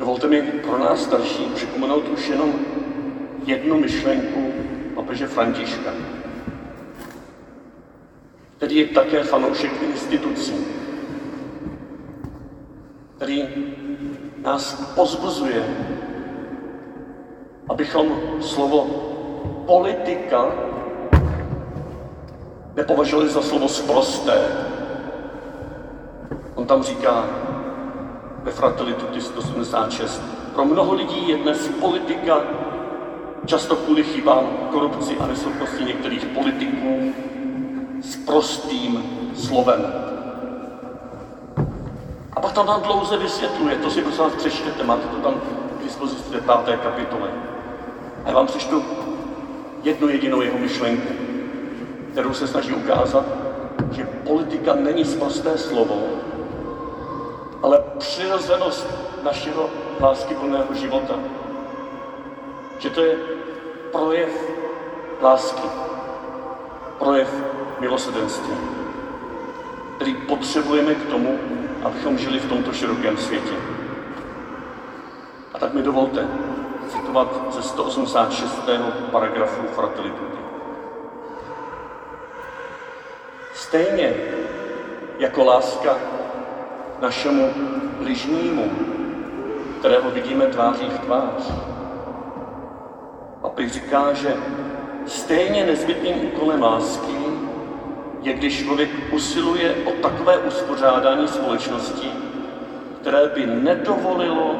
Dovolte mi pro nás starší připomenout už jenom jednu myšlenku papeže Františka, který je také fanoušek institucí, který nás pozbuzuje, abychom slovo politika nepovažovali za slovo sprosté. On tam říká ve Fratelli Tutti 186, pro mnoho lidí je dnes politika často kvůli chybám, korupci a neschopnosti některých politiků s prostým slovem. A pak tam tam dlouze vysvětluje, to si prosím vás přečtěte, máte to tam k dispozici ve páté kapitole. A já vám přečtu jednu jedinou jeho myšlenku, kterou se snaží ukázat, že politika není sprosté slovo, ale přirozenost našeho láskyplného života. Že to je projev lásky, projev milosedenství, který potřebujeme k tomu, abychom žili v tomto širokém světě. A tak mi dovolte citovat ze 186. paragrafu Fratelli Tutti. Stejně jako láska našemu bližnímu, kterého vidíme tváří v tvář. Papež říká, že stejně nezbytným úkolem lásky je, když člověk usiluje o takové uspořádání společnosti, které by nedovolilo,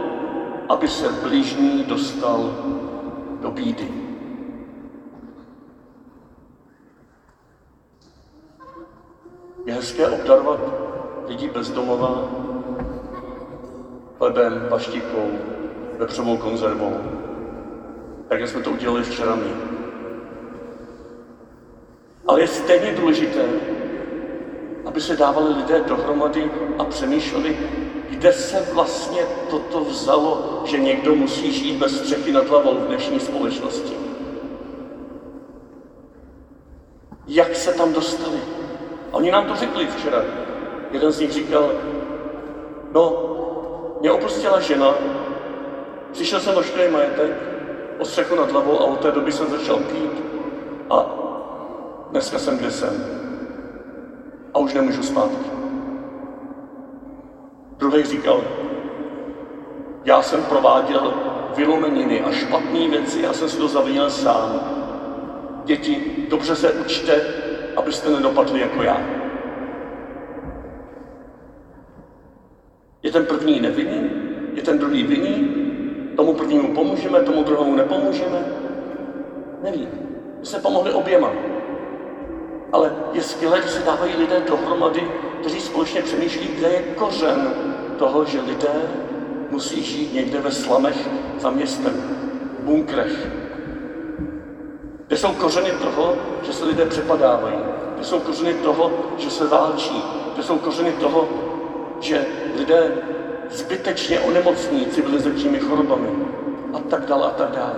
aby se bližní dostal do bídy. Je hezké obdarovat lidi bezdomova chlebem, paštikou, vepřovou konzervou, tak jsme to udělali včera my. Ale je stejně důležité, aby se dávali lidé dohromady a přemýšleli, kde se vlastně toto vzalo, že někdo musí žít bez střechy nad hlavou v dnešní společnosti. Jak se tam dostali? Oni nám to řekli včera. Jeden z nich říkal, no, mě opustila žena, přišel jsem o majetek, o střechu nad hlavou a od té doby jsem začal pít a dneska jsem kde jsem. A už nemůžu zpátky. Druhý říkal, já jsem prováděl vylomeniny a špatné věci, já jsem si to zavinil sám. Děti, dobře se učte, abyste nedopadli jako já. Je ten první nevinný? Je ten druhý vinný? Tomu prvnímu pomůžeme, tomu druhému nepomůžeme? Nevím. My se pomohli oběma. Ale je skvělé, že se dávají lidé dohromady, kteří společně přemýšlí, kde je kořen toho, že lidé musí žít někde ve slamech za městem, v bunkrech. Kde jsou kořeny toho, že se lidé přepadávají. Kde jsou kořeny toho, že se válčí. Kde jsou kořeny toho, že lidé zbytečně onemocní civilizačními chorobami a tak dále a tak dále.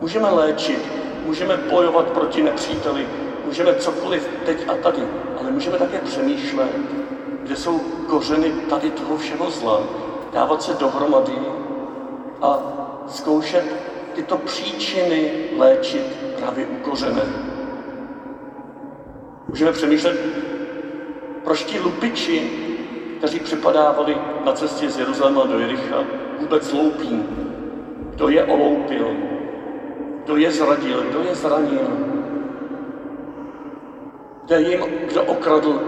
Můžeme léčit, můžeme bojovat proti nepříteli, můžeme cokoliv teď a tady, ale můžeme také přemýšlet, kde jsou kořeny tady toho všeho zla, dávat se dohromady a zkoušet tyto příčiny léčit právě u kořene. Můžeme přemýšlet, proč ti lupiči kteří připadávali na cestě z Jeruzaléma do Jericha, vůbec loupí. Kdo je oloupil, kdo je zradil, kdo je zranil, kde jim, kdo okradl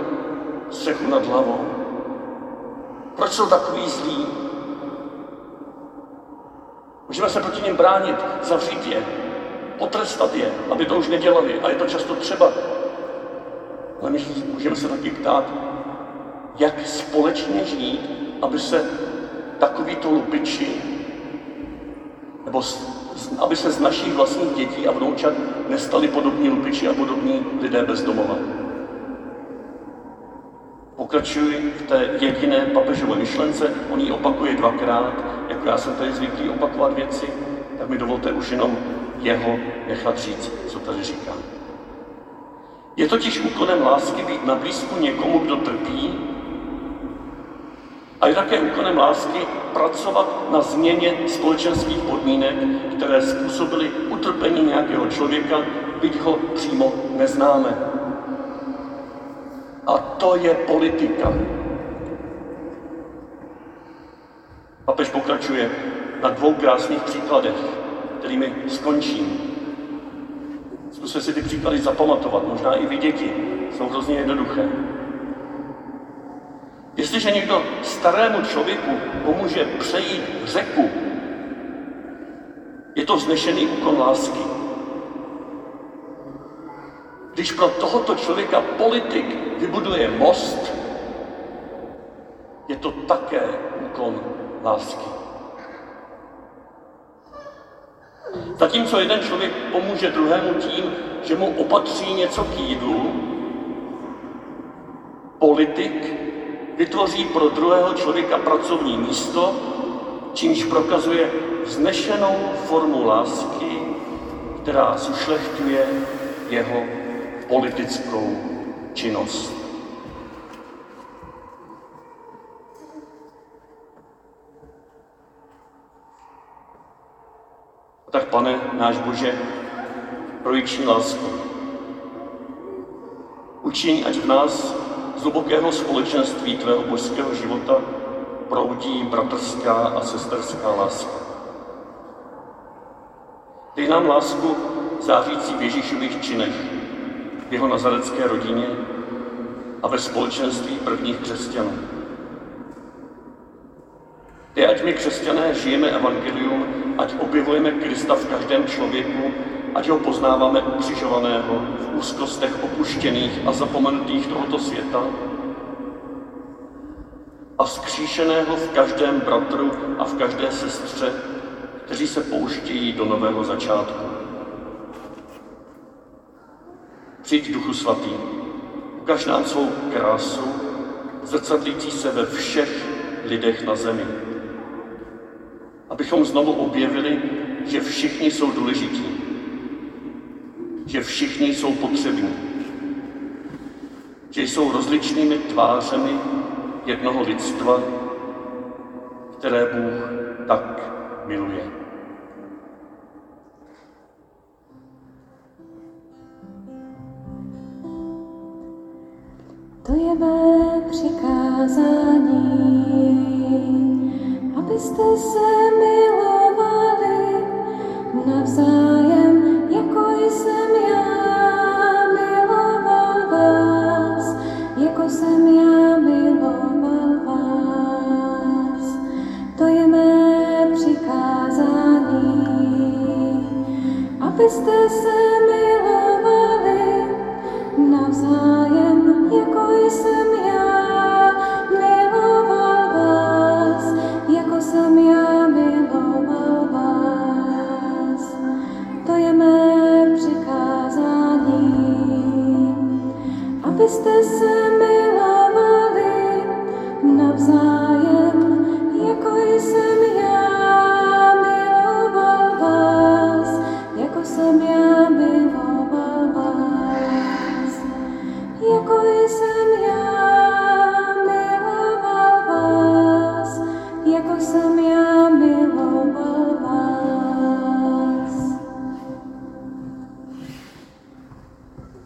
střechu nad hlavou. Proč jsou takový zlí? Můžeme se proti ním bránit, zavřít je, potrestat je, aby to už nedělali. A je to často třeba. Ale my můžeme se taky ptát, jak společně žít, aby se takovýto lupiči, nebo aby se z našich vlastních dětí a vnoučat nestali podobní lupiči a podobní lidé bez domova. Pokračuji v té jediné papežové myšlence, on ji opakuje dvakrát, jako já jsem tady zvyklý opakovat věci, tak mi dovolte už jenom jeho nechat říct, co tady říká. Je totiž úkolem lásky být na blízku někomu, kdo trpí, A je také úkolem lásky pracovat na změně společenských podmínek, které způsobily utrpení nějakého člověka, byť ho přímo neznáme. A to je politika. Papež pokračuje na dvou krásných příkladech, kterými skončím. Zkusme si ty příklady zapamatovat, možná i vy děti. Jsou hrozně jednoduché. Jestliže někdo starému člověku pomůže přejít řeku, je to vznešený úkon lásky. Když pro tohoto člověka politik vybuduje most, je to také úkon lásky. Zatímco jeden člověk pomůže druhému tím, že mu opatří něco k jídlu, politik vytvoří pro druhého člověka pracovní místo, čímž prokazuje vznešenou formu lásky, která zušlechtuje jeho politickou činnost. Tak pane náš Bože, projiční lásku, učiň, ať v nás z hlubokého společenství tvého božského života proudí bratrská a sesterská láska. Dej nám lásku zářící v Ježíšových činech, v jeho nazarecké rodině a ve společenství prvních křesťanů. Ty, ať my křesťané žijeme evangelium, ať objevujeme Krista v každém člověku, ať ho poznáváme ukřižovaného v úzkostech opuštěných a zapomenutých tohoto světa a vzkříšeného v každém bratru a v každé sestře, kteří se pouštějí do nového začátku. Přijď Duchu Svatý, ukaž nám svou krásu, zrcadlící se ve všech lidech na zemi. Abychom znovu objevili, že všichni jsou důležití, že všichni jsou potřební, že jsou rozličnými tvářemi jednoho lidstva, které Bůh tak miluje. To je mé přikázání, abyste se milovali navzájem, abyste se milovali navzájem, jako jsem já miloval vás, jako jsem já miloval vás. To je mé přikázání, abyste se milovali